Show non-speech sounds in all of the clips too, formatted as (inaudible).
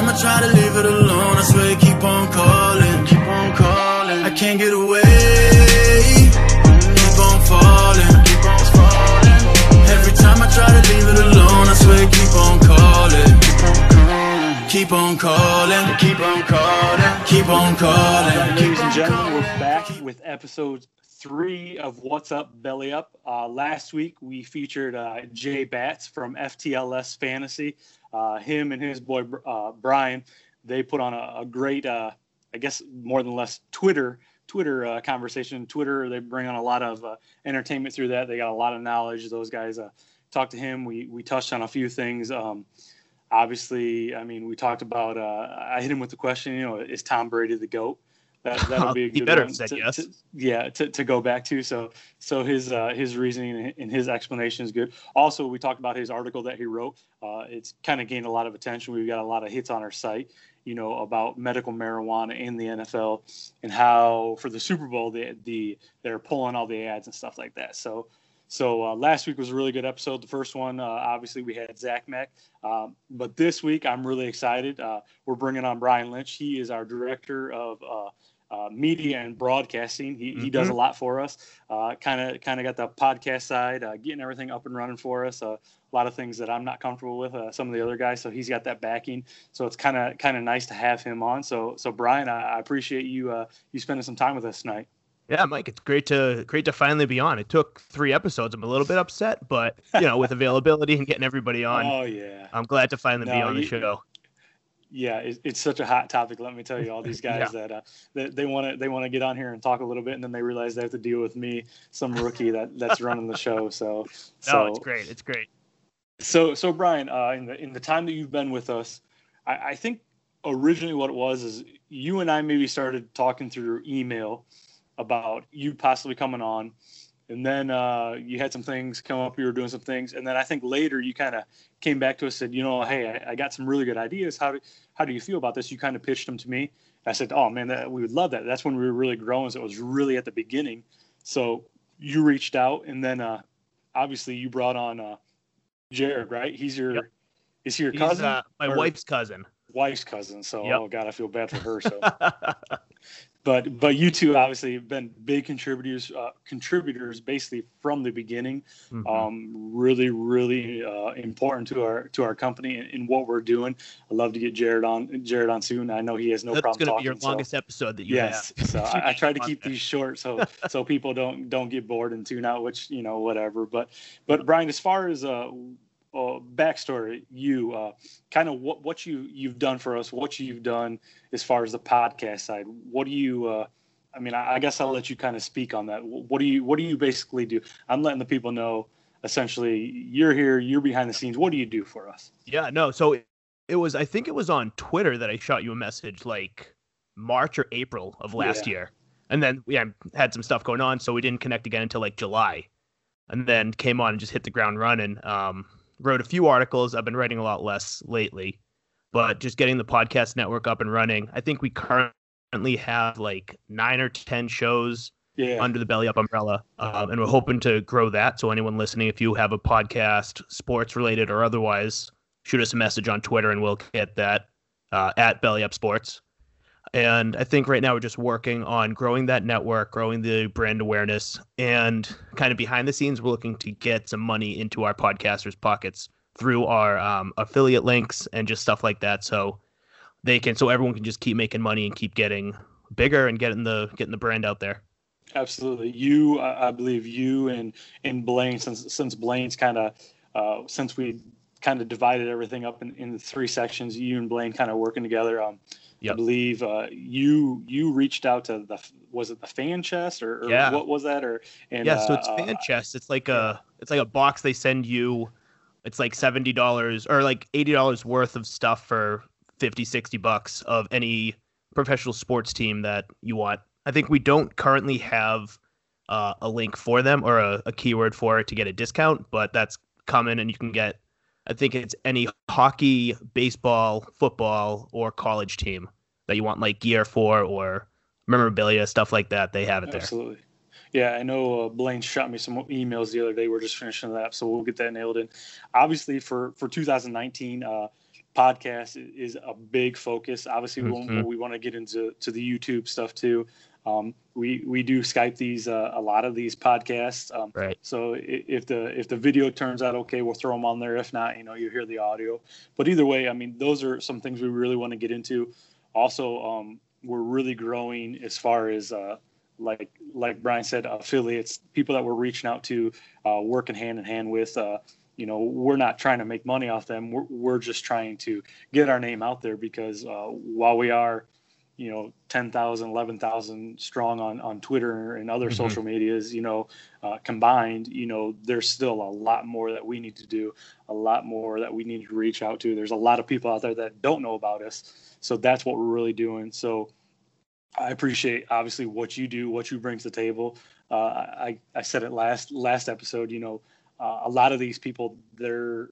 time I try to leave it alone, I swear keep on calling, keep on calling. I can't get away. Keep on falling, keep on falling. Every time I try to leave it alone, I swear keep on calling, keep on calling. Keep on calling, keep on calling, keep on calling. Ladies and gentlemen, we're back with episode three of What's Up Belly Up. Uh, last week we featured uh, Jay Batts from FTLS Fantasy. Uh, him and his boy uh, Brian, they put on a, a great, uh, I guess more than less Twitter Twitter uh, conversation. Twitter, they bring on a lot of entertainment through that. They got a lot of knowledge. Those guys talked to him. We we touched on a few things. Um, obviously, I mean, we talked about. I hit him with the question. You know, is Tom Brady the goat? That (laughs) that'll be a good better one said to, yes. to- yeah, to, to go back to. So so his uh, his reasoning and his explanation is good. Also, we talked about his article that he wrote. Uh, it's kind of gained a lot of attention. We've got a lot of hits on our site. You know about medical marijuana in the NFL and how for the Super Bowl the the they're pulling all the ads and stuff like that. So. So uh, last week was a really good episode. The first one, uh, obviously, we had Zach Mack, um, but this week I'm really excited. Uh, we're bringing on Brian Lynch. He is our director of uh, uh, media and broadcasting. He, he does a lot for us. Kind of kind of got the podcast side, uh, getting everything up and running for us. Uh, a lot of things that I'm not comfortable with. Uh, some of the other guys, so he's got that backing. So it's kind of kind of nice to have him on. So so Brian, I, I appreciate you uh, you spending some time with us tonight. Yeah, Mike, it's great to great to finally be on. It took three episodes. I'm a little bit upset, but you know, with (laughs) availability and getting everybody on, Oh yeah. I'm glad to finally be No, on the show. yeah, it, it's such a hot topic. Let me tell you, all these (laughs) guys that uh, they, they want to they want to get on here and talk a little bit, and then they realize they have to deal with me, some rookie that that's running the show. So, so (laughs) No, it's great. It's great. So, so Brian, uh, in the in the time that you've been with us, I, I think originally what it was is you and I maybe started talking through email about you possibly coming on, and then uh, you had some things come up. You were doing some things, and then I think later you kind of came back to us and said, you know, hey, I, I got some really good ideas. How do how do you feel about this? You kind of pitched them to me. I said, oh man, that, we would love that. That's when we were really growing. So it was really at the beginning. So you reached out, and then uh, obviously you brought on uh, Jared, right? He's your Yep. is he your cousin? uh, my Or wife's cousin. wife's cousin. So Yep. oh god, I feel bad for her. So (laughs) but but you two obviously have been big contributors uh, contributors basically from the beginning Mhm. um, really really uh, important to our to our company and, and what we're doing i'd love to get jared on jared on soon i know he has no problem. That's problem going to talking be your so- longest episode that you yes have. so I, I try to (laughs) keep these short so (laughs) so people don't don't get bored and tune out which you know whatever but but brian as far as uh, uh backstory you uh kind of what what you you've done for us what you've done as far as the podcast side what do you uh i mean i, I guess i'll let you kind of speak on that what do you what do you basically do i'm letting the people know essentially you're here you're behind the scenes what do you do for us Yeah, no. So it, it was. I think it was on Twitter that I shot you a message like March or April of last Yeah. year, and then yeah, had some stuff going on, so we didn't connect again until like July, and then came on and just hit the ground running. Um, wrote a few articles. I've been writing a lot less lately, but just getting the podcast network up and running. I think we currently have like nine or ten shows yeah under the belly up umbrella um, and we're hoping to grow that so anyone listening if you have a podcast sports related or otherwise shoot us a message on twitter and we'll get that uh, at belly up sports and i think right now we're just working on growing that network growing the brand awareness and kind of behind the scenes we're looking to get some money into our podcasters pockets through our um, affiliate links and just stuff like that so they can so everyone can just keep making money and keep getting bigger and getting the getting the brand out there Absolutely. You, I believe you and and Blaine, since since Blaine's kind of uh, since we kind of divided everything up in, in the three sections, you and Blaine kind of working together. Um, I believe uh, you you reached out to the was it the Fanchest or, or Yeah. what was that or and yeah, so it's uh, Fanchest. It's like a it's like a box they send you. It's like seventy dollars or like eighty dollars worth of stuff for 50, 60 bucks of any professional sports team that you want. I think we don't currently have uh, a link for them or a, a keyword for it to get a discount, but that's coming and you can get. I think it's any hockey, baseball, football, or college team that you want like gear for or memorabilia stuff like that. They have it there. Absolutely. Yeah, I know uh, Blaine shot me some emails the other day. We're just finishing that up, so we'll get that nailed in. Obviously, for for 2019, uh, podcast is a big focus. Obviously, we, we want to get into to the YouTube stuff too. Um, we we do Skype these uh, a lot of these podcasts. Um, Right. so if the if the video turns out okay, we'll throw them on there. If not, you know, you hear the audio. But either way, I mean, those are some things we really want to get into. Also, um, we're really growing as far as uh, like like Brian said, affiliates, people that we're reaching out to, uh, working hand in hand with. Uh, you know, we're not trying to make money off them. We're, we're just trying to get our name out there because uh, while we are, you know, 10,000, 11,000 strong on, on Twitter and other Mhm. social medias, you know, uh, combined, you know, there's still a lot more that we need to do, a lot more that we need to reach out to. There's a lot of people out there that don't know about us. So that's what we're really doing. So I appreciate obviously what you do, what you bring to the table. Uh, I, I said it last last episode. You know, uh, a lot of these people they're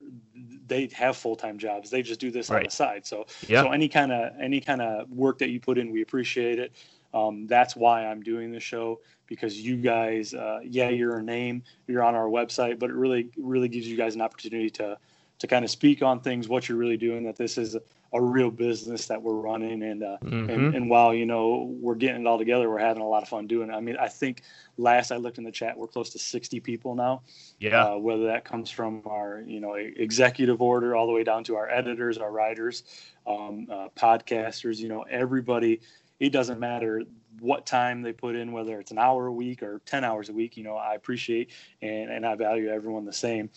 they have full time jobs. They just do this on the side. So so any kind of any kind of work that you put in, we appreciate it. Um, that's why I'm doing the show because you guys, uh, yeah, you're a name, you're on our website, but it really really gives you guys an opportunity to to kind of speak on things, what you're really doing. That this is a, real business that we're running, and uh, Mhm. and, and while you know we're getting it all together, we're having a lot of fun doing it. I mean, I think last I looked in the chat, we're close to 60 people now. yeah. Uh, whether that comes from our you know executive order all the way down to our editors, our writers, um, uh, podcasters. You know, everybody. It doesn't matter what time they put in, whether it's an hour a week or 10 hours a week. You know, I appreciate and, and I value everyone the same.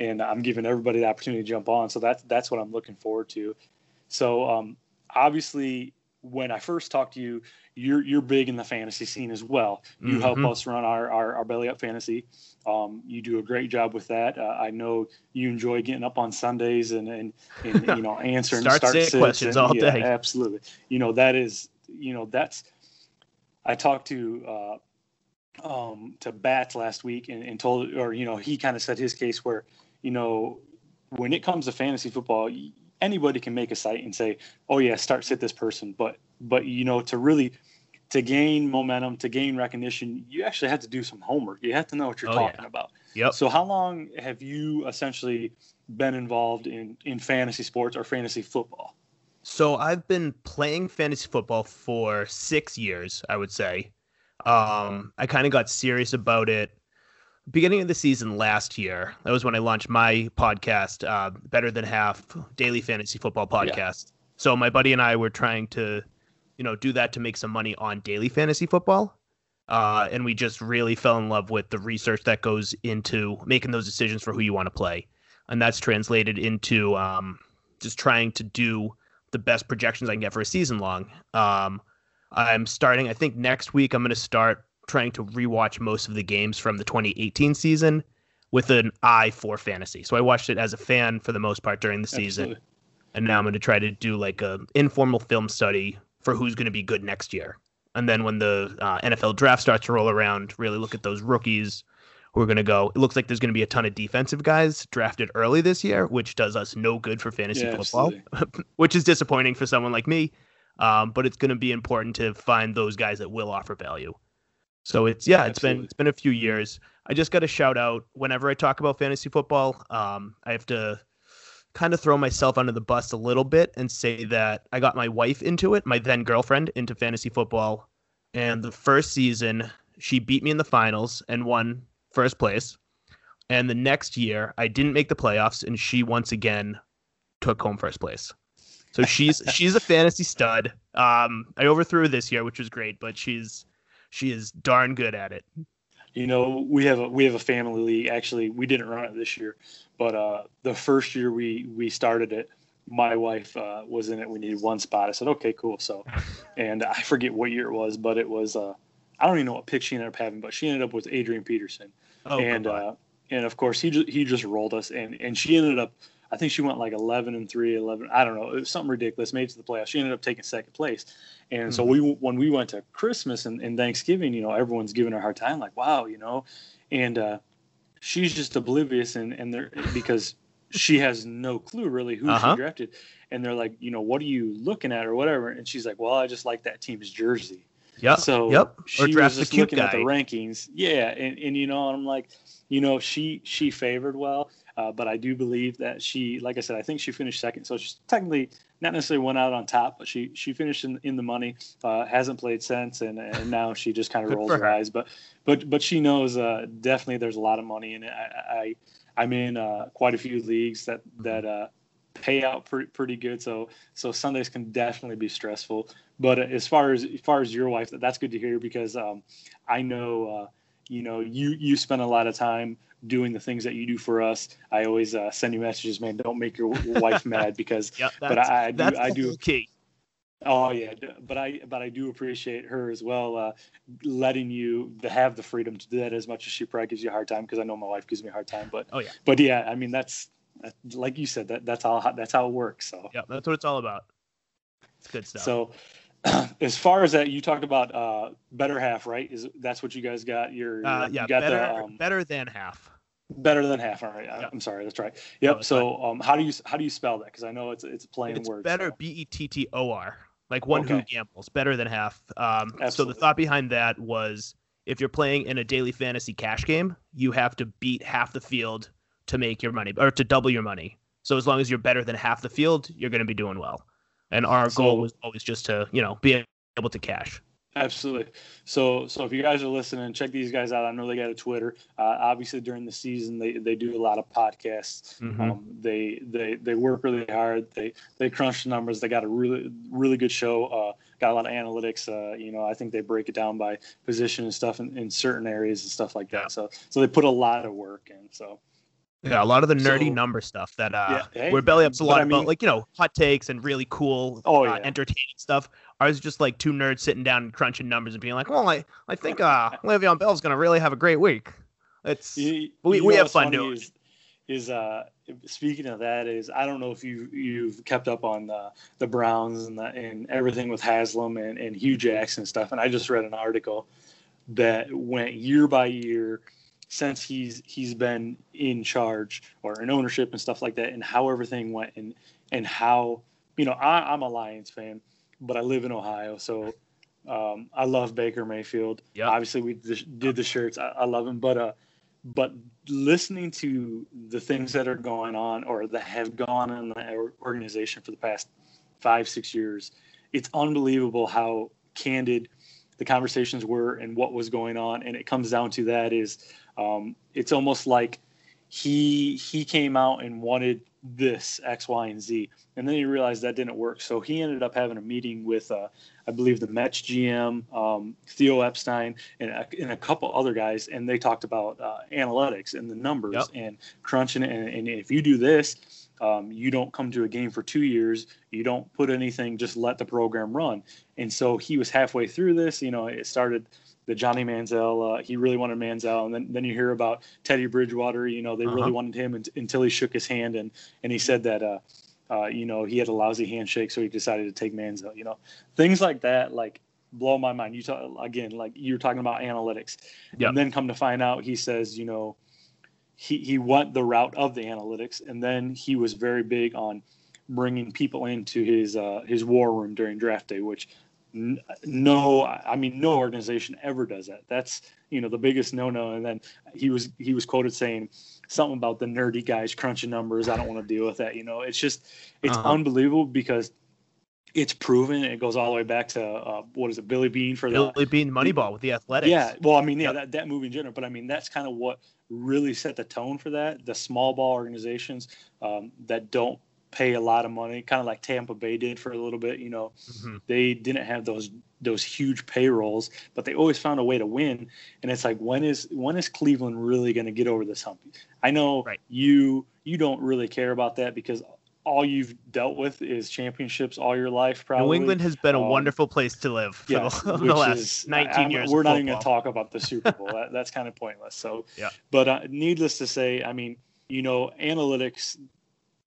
And I'm giving everybody the opportunity to jump on. So that's that's what I'm looking forward to. So um, obviously, when I first talked to you, you're you're big in the fantasy scene as well. You help Mhm. us run our, our our belly up fantasy. Um, you do a great job with that. Uh, I know you enjoy getting up on Sundays and and, and (laughs) you know answering Start start sit sits questions and- all yeah, day. Absolutely. You know that is you know that's. I talked to uh, um, to Bats last week and, and told or you know he kind of said his case where you know when it comes to fantasy football anybody can make a site and say oh yeah start sit this person but but you know to really to gain momentum to gain recognition you actually have to do some homework you have to know what you're Oh, yeah. talking about Yep. so how long have you essentially been involved in in fantasy sports or fantasy football So I've been playing fantasy football for six years, I would say. Um, I kind of got serious about it beginning of the season last year. That was when I launched my podcast, uh, Bettor Than Half Daily Fantasy Football Podcast. So my buddy and I were trying to, you know, do that to make some money on daily fantasy football. Uh, and we just really fell in love with the research that goes into making those decisions for who you want to play. And that's translated into um, just trying to do the best projections I can get for a season long. Um, I'm starting, I think next week, I'm going to start trying to rewatch most of the games from the 2018 season with an eye for fantasy. So I watched it as a fan for the most part during the season. Absolutely. And now I'm going to try to do like a informal film study for who's going to be good next year. And then when the uh, NFL draft starts to roll around, really look at those rookies who are going to go. It looks like there's going to be a ton of defensive guys drafted early this year, which does us no good for fantasy Yeah, football, (laughs) which is disappointing for someone like me. Um, but it's going to be important to find those guys that will offer value. So it's yeah, it's been it's been a few years. I just got to shout out whenever I talk about fantasy football. Um, I have to kind of throw myself under the bus a little bit and say that I got my wife into it, my then girlfriend, into fantasy football. And the first season, she beat me in the finals and won first place. And the next year, I didn't make the playoffs, and she once again took home first place. So she's she's a fantasy stud. Um, I overthrew her this year, which was great, but she's she is darn good at it. You know, we have a we have a family league. Actually, we didn't run it this year, but uh, the first year we we started it, my wife uh, was in it. We needed one spot. I said, okay, cool. So, (laughs) and I forget what year it was, but it was uh, I don't even know what pick she ended up having, but she ended up with Adrian Peterson, Oh, and uh, and of course he just he just rolled us, and and she ended up. I think she went like 11 and 3, 11. I don't know. It was something ridiculous. Made it to the playoffs. She ended up taking second place. And so we, when we went to Christmas and, and Thanksgiving, you know, everyone's giving her a hard time, like, wow, you know, and uh, she's just oblivious and, and they're because she has no clue really who Uh-huh. she drafted. And they're like, you know, what are you looking at or whatever? And she's like, well, I just like that team's jersey. Yeah. So yep. she Or was draft the just looking at the rankings. Yeah, and, and you know, I'm like, you know, she she favored well, uh, but I do believe that she, like I said, I think she finished second. So she's technically not necessarily went out on top, but she she finished in, in the money. Uh, hasn't played since, and and now she just kind of rolls her her. eyes. But but but she knows uh, definitely there's a lot of money in it. I, I I'm in uh, quite a few leagues that that uh, pay out pretty pretty good. So so Sundays can definitely be stressful. But as far as as far as your wife, that's good to hear because um, I know uh, you know you you spend a lot of time doing the things that you do for us. I always uh, send you messages, man. Don't make your wife mad because (laughs) Yep. but I, I do I do key. Oh yeah, but I but I do appreciate her as well, uh, letting you have the freedom to do that as much as she probably gives you a hard time because I know my wife gives me a hard time. But Oh, yeah. but yeah, I mean that's that- like you said that that's how that's how it works. So yeah, That's what it's all about. It's good stuff. so (clears throat) as far as that, you talked about uh, better half, right? Is that's what you guys got? Your uh, you yeah, got better, the um, better than half. better than half. All right, Yep. I'm sorry, that's right. Yep. it's so um, how do you how do you spell that? Because I know it's it's a plain It's word. better so. B E T T O R, like one who gambles, bettor than half. Um, so the thought behind that was if you're playing in a daily fantasy cash game, you have to beat half the field to make your money or to double your money. So as long as you're better than half the field, you're going to be doing well. And our So- goal was always just to, you know, be able to cash. Absolutely. So, so if you guys are listening, check these guys out. I know they got a Twitter. Uh, obviously, during the season, they, they do a lot of podcasts. Mhm. Um, they they they work really hard. They they crunch the numbers. They got a really really good show. Uh, got a lot of analytics. Uh, you know, I think they break it down by position and stuff in, in certain areas and stuff like that. Yeah. So so they put a lot of work in. So Yeah, a lot of the nerdy So- number stuff that uh Yeah, hey, where belly up's a lot I about like, you know, hot takes and really cool Oh, uh, yeah. entertaining stuff. Ours is just like two nerds sitting down and crunching numbers and being like, Well, I, I (laughs) think uh Le'Veon Bell's gonna really have a great week. It's You- we- you we have fun doing Is, is uh, speaking of that is I don't know if you you've kept up on the, the Browns and the, and everything with Haslam and, and Hue Jackson and stuff. And I just read an article that went year by year since he's he's been in charge or in ownership and stuff like that, and how everything went and and how you know I, I'm a Lions fan, but I live in Ohio, so. Um, I love Baker Mayfield. Yep. Obviously, we did did the shirts. I, I love him, but uh, but listening to the things that are going on or that have gone on in the organization for the past five six years it's unbelievable how candid the conversations were and what was going on and it comes down to that is um, it's almost like he he came out and wanted this x y and z. And then he realized that didn't work. So he ended up having a meeting with uh, i believe the mets gm um, theo epstein and a, and a couple other guys. And they talked about uh, analytics and the numbers Yep. and crunching it. And, and if you do this um, you don't come to a game for two years. You don't put anything just let the program run. And so he was halfway through this. You know it started the Johnny Manziel. Uh, he really wanted Manziel, and then, then you hear about Teddy Bridgewater. You know, they Uh-huh. really wanted him un- until he shook his hand, and and he said that uh, uh, you know he had a lousy handshake, so he decided to take Manziel. You know, things like that, like blow my mind. You talk again, like you're talking about analytics, Yep. and then come to find out, he says, you know, he he went the route of the analytics, and then he was very big on bringing people into his uh, his war room during draft day, which no, I mean no organization ever does that. That's you know the biggest no no. And then he was he was quoted saying something about the nerdy guys crunching numbers. I don't want to deal with that. You know, it's just it's Uh-huh. unbelievable because it's proven. It goes all the way back to uh, what is it, Billy Beane for the Billy Beane Moneyball with the athletics. yeah, well, I mean, yeah, that, that movie in general, but I mean, that's kind of what really set the tone for that. The small ball organizations um, that don't pay a lot of money, kind of like Tampa Bay did for a little bit. You know, Mhm. they didn't have those those huge payrolls, but they always found a way to win. And it's like, when is when is Cleveland really going to get over this hump? I know Right. you you don't really care about that because all you've dealt with is championships all your life. Probably New England has been a Um, wonderful place to live for yeah, the, (laughs) the last is- 19 I'm- years. We're not even going to talk about the Super Bowl. (laughs) that, that's kind of pointless. So, Yeah. But uh, needless to say, I mean, you know, analytics.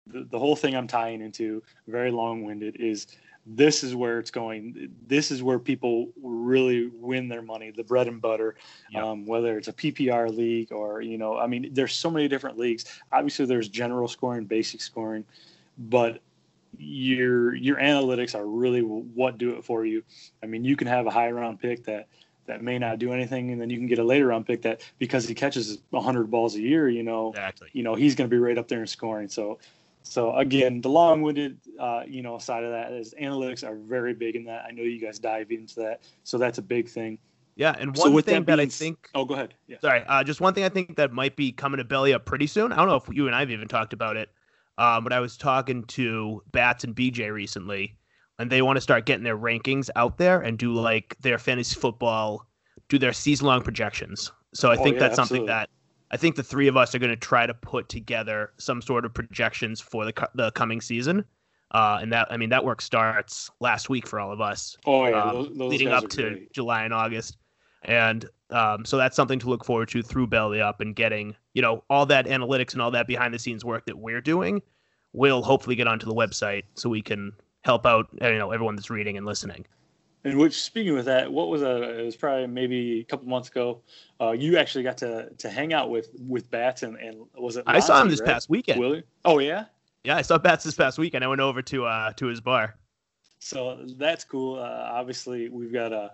The, the whole thing I'm tying into, very long-winded, is this is where it's going. This is where people really win their money, the bread and butter. Yeah. Um, whether it's a PPR league or you know, I mean, there's so many different leagues. Obviously, there's general scoring, basic scoring, but your your analytics are really what do it for you. I mean, you can have a high round pick that that may not do anything, and then you can get a later round pick that because he catches 100 balls a year, you know, Exactly. you know he's going to be right up there in scoring. So, so again, the long-winded, uh, you know, side of that is analytics are very big in that. I know you guys dive into that, so that's a big thing. Yeah, and So one with thing that that I think Oh, go ahead. Yeah. Sorry, uh, just one thing I think that might be coming to belly up pretty soon. I don't know if you and I've even talked about it, um, but I was talking to Bats and BJ recently, and they want to start getting their rankings out there and do like their fantasy football, do their season long projections. So I Oh, think yeah, that's something absolutely. that I think the three of us are going to try to put together some sort of projections for the the coming season. Uh, and that I mean that work starts last week for all of us Oh yeah, um, those, those leading up to great. July and August. And um, so that's something to look forward to through Belly Up and getting, you know, all that analytics and all that behind the scenes work that we're doing will hopefully get onto the website so we can help out, you know, everyone that's reading and listening. And which, speaking with that, what was a? It was probably maybe a couple months ago. Uh, you actually got to to hang out with with Bats and, and was it? I saw him this right? past weekend. Willie? Oh yeah. Yeah, I saw Bats this past weekend. I went over to uh to his bar. So that's cool. Uh, obviously, we've got a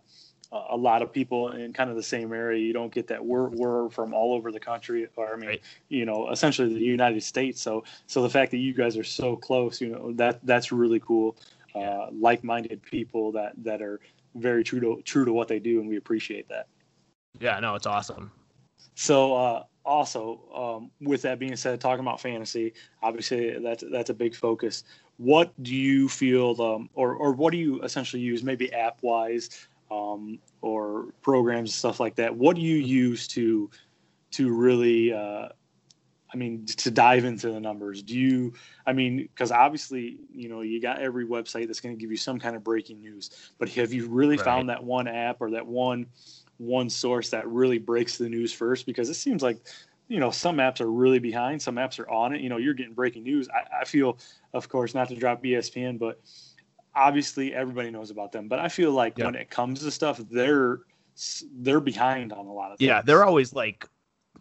a lot of people in kind of the same area. You don't get that. We're we're from all over the country, or I mean, Right. you know, essentially the United States. So so the fact that you guys are so close, you know, that that's really cool. Uh, like-minded people that that are very true to true to what they do, and we appreciate that. Yeah, no, it's awesome. So uh, also, um, with that being said, talking about fantasy, obviously that's that's a big focus. What do you feel, um, or or what do you essentially use, maybe app wise, um, or programs and stuff like that? What do you use to to really, uh, I mean, to dive into the numbers? Do you, I mean, because obviously, you know, you got every website that's going to give you some kind of breaking news, but have you really Right. found that one app or that one one source that really breaks the news first because it seems like you know some apps are really behind some apps are on it you know you're getting breaking news i, I feel of course not to drop espn but obviously everybody knows about them but i feel like Yeah. when it comes to stuff they're they're behind on a lot of things Yeah, they're always like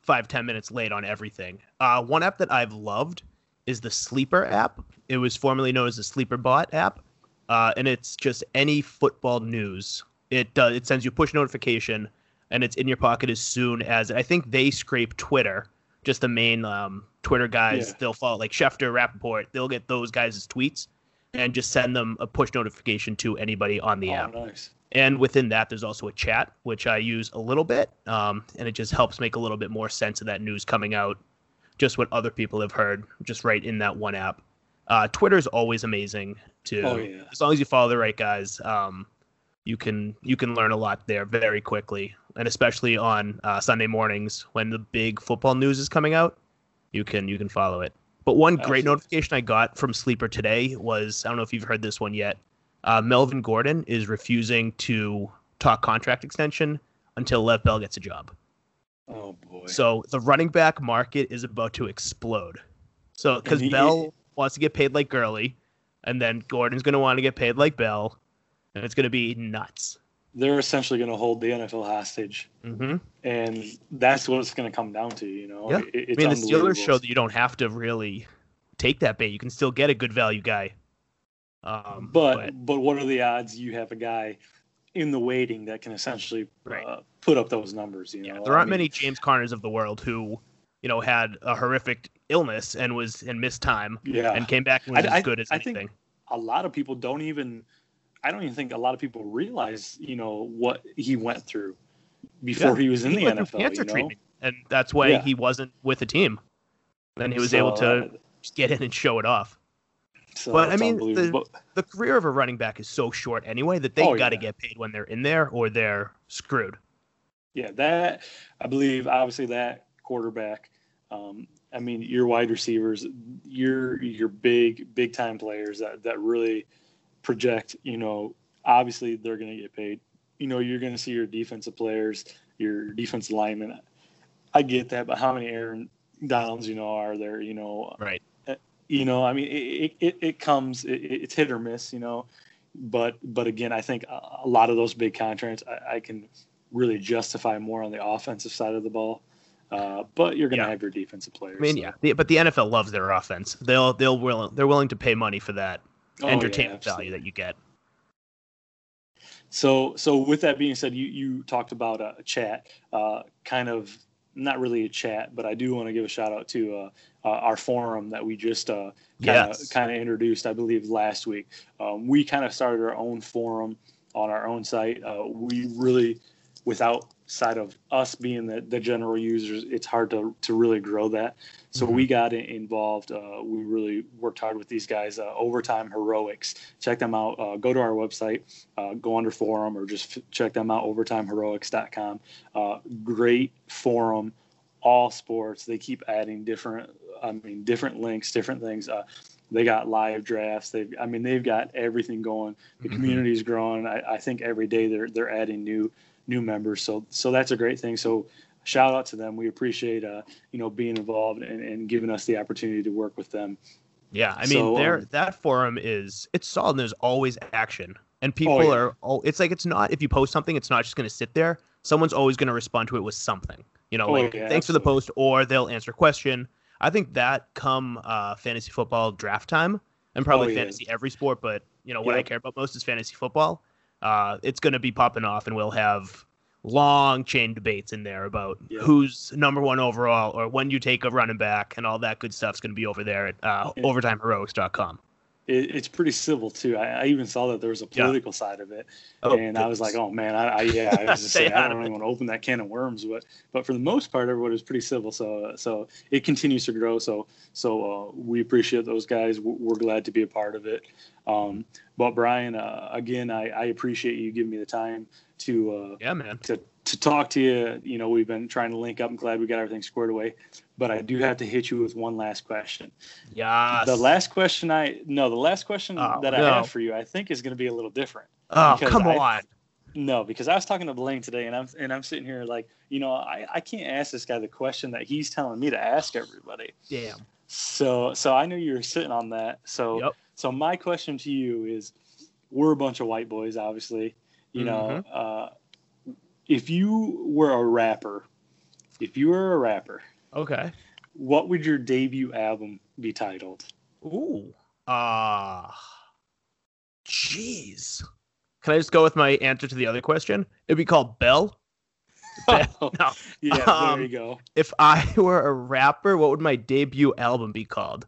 five, ten minutes late on everything. Uh, one app that I've loved is the Sleeper app. It was formerly known as the Sleeper Bot app, uh, and it's just any football news. It does. It sends you a push notification, and it's in your pocket as soon as. I think they scrape Twitter, just the main um, Twitter guys. Yeah. They'll follow like Schefter, Rapoport. They'll get those guys' tweets and just send them a push notification to anybody on the oh, app. nice And within that, there's also a chat, which I use a little bit, um, and it just helps make a little bit more sense of that news coming out, just what other people have heard, just right in that one app. Uh, is always amazing too. Oh, yeah. As long as you follow the right guys, um, you can you can learn a lot there very quickly, and especially on uh, Sunday mornings when the big football news is coming out, you can you can follow it. But one great notification I got from Sleeper today was I don't know if you've heard this one yet. Uh, Melvin Gordon is refusing to talk contract extension until Lev Bell gets a job. oh boy So the running back market is about to explode. So because Bell wants to get paid like Gurley, and then Gordon's going to want to get paid like Bell, and it's going to be nuts. they're essentially going to hold the nfl hostage hmm and that's what it's going to come down to you know Yeah. It- I mean, the. Steelers show that you don't have to really take that bait. You can still get a good value guy. Um, but, but what are the odds you have a guy in the waiting that can essentially Right. uh, put up those numbers? You know, Yeah, there aren't mean, many James Conners of the world who, you know, had a horrific illness and was and missed time Yeah, and came back and was I- as I- good as I think- anything. a lot of people don't even. I don't even think a lot of people realize, you know, what he went through before Yeah, he was in the went NFL. cancer You know? treatment, and that's why Yeah. he wasn't with the team. And he was So, able to uh, get in and show it off. So but, I mean, unbelievable. The career of a running back is so short anyway that they Oh, got to yeah. get paid when they're in there or they're screwed. yeah, that I believe obviously that quarterback. Um, I mean, your wide receivers, your your big big time players that that really project. You know, obviously they're going to get paid. You know, you're going to see your defensive players, your defensive linemen. I get that, but how many Aaron Donalds, you know, are there? You know, Right. You know i mean it it, it comes it, it's hit or miss you know but but again i think a lot of those big contracts i, I can really justify more on the offensive side of the ball uh, but you're going to Yeah. have your defensive players I mean, so. yeah, the, but the NFL loves their offense. They'll they'll willing they're willing to pay money for that. Oh, entertainment absolutely. value that you get. So, so with that being said, you you talked about a chat, uh, kind of not really a chat, but I do want to give a shout out to uh, uh, our forum that we just uh, kind of Yes. kind of introduced, I believe, last week. Um, we kind of started our own forum on our own site. Uh, we really, without side of us being the, the general users, it's hard to to really grow that. So we got involved. Uh, we really worked hard with these guys. Uh, Overtime Heroics. Check them out. Uh, go to our website. Uh, go under forum or just f- check them out. OvertimeHeroics.com. Uh, great forum. All sports. They keep adding different. I mean, different links, different things. Uh, they got live drafts. They, I mean, they've got everything going. The Mhm. community's growing. I, I think every day they're they're adding new new members. So so that's a great thing. So shout out to them. We appreciate uh, you know being involved and, and giving us the opportunity to work with them. Yeah, I mean, So, there um, that forum is it's solid. And there's always action, and people yeah. are. all It's like it's not if you post something, it's not just going to sit there. Someone's always going to respond to it with something. You know, Oh, like yeah, thanks for the post, or they'll answer a question. I think that come uh, fantasy football draft time, and probably Oh, yeah. fantasy every sport, but you know what I care about most is fantasy football. Uh, it's going to be popping off, and we'll have long chain debates in there about Yep. who's number one overall or when you take a running back and all that good stuff's going to be over there at uh, Yeah. overtimeheroics.com. It, it's pretty civil too. I, I even saw that there was a Yeah. political side of it, Oh, and I was like, oh man, I, I yeah, I was (laughs) just saying, I don't even want to open that can of worms, but but for the most part, everybody was pretty civil. So so it continues to grow. So so uh, we appreciate those guys. We're, we're glad to be a part of it. Um, but Brian, uh, again, I, I appreciate you giving me the time to uh, Yeah, man. to to talk to you. You know, we've been trying to link up. I'm glad we got everything squared away. But I do have to hit you with one last question. Yeah. The last question I no, the last question Oh, that I have for you, I think is going to be a little different. Oh, come I- on. No, because I was talking to Blaine today, and I'm and I'm sitting here like, you know, I, I can't ask this guy the question that he's telling me to ask everybody. Damn. So so I knew you were sitting on that. So Yep. so my question to you is, we're a bunch of white boys, obviously. You know, Mm-hmm. uh, if you were a rapper, if you were a rapper, Okay. what would your debut album be titled? Ooh. Ah. Jeez. Can I just go with my answer to the other question? It'd be called Bell. (laughs) Oh, No. yeah, Um, there you go. If I (laughs) were a rapper, what would my debut album be called?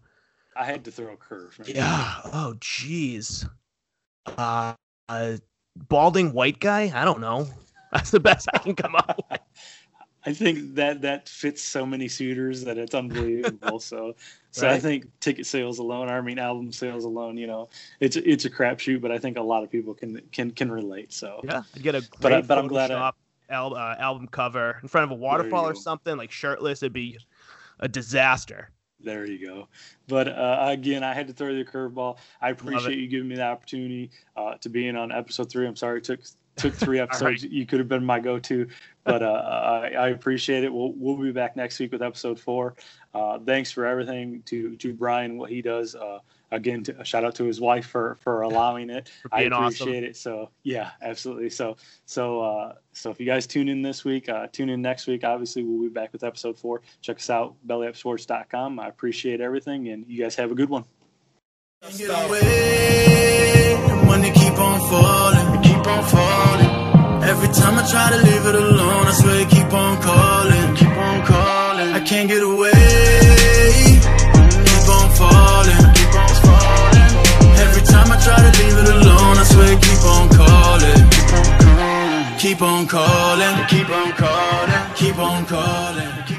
I had to throw a curve. man. Yeah. Oh, jeez. Uh, uh, balding white guy? I don't know. (laughs) That's the best I can come up with. I think that that fits so many suitors that it's unbelievable. (laughs) so, so I think ticket sales alone, I mean album sales alone, you know, it's it's a crapshoot, but I think a lot of people can can can relate. So, Yeah, I'd get a great But I- but I'm glad I- al- uh, album cover in front of a waterfall or something, like shirtless. It'd be a disaster. there you go. But uh, again, I had to throw you a curveball. I appreciate you giving me the opportunity uh, to be in on episode three. I'm sorry it took took three (laughs) right. episodes. You could have been my go-to, but uh, I, I appreciate it. We'll we'll be back next week with episode four. Uh, thanks for everything to to Brian what he does. Uh, again, to, a shout out to his wife for for (laughs) allowing it. For I being awesome. appreciate it. So yeah, absolutely. So so uh, so if you guys tune in this week, uh, tune in next week. Obviously, we'll be back with episode four. Check us out, bellyupsports.com. I appreciate everything, and you guys have a good one. Get away, the money keep on falling, keep on falling. Every time I try to leave it alone, I swear it keep on calling, keep on calling. I can't get away, keep on falling, keep on falling. Every time I try to leave it alone, I swear it keep on calling, keep on calling, keep on calling, keep on calling, keep on calling.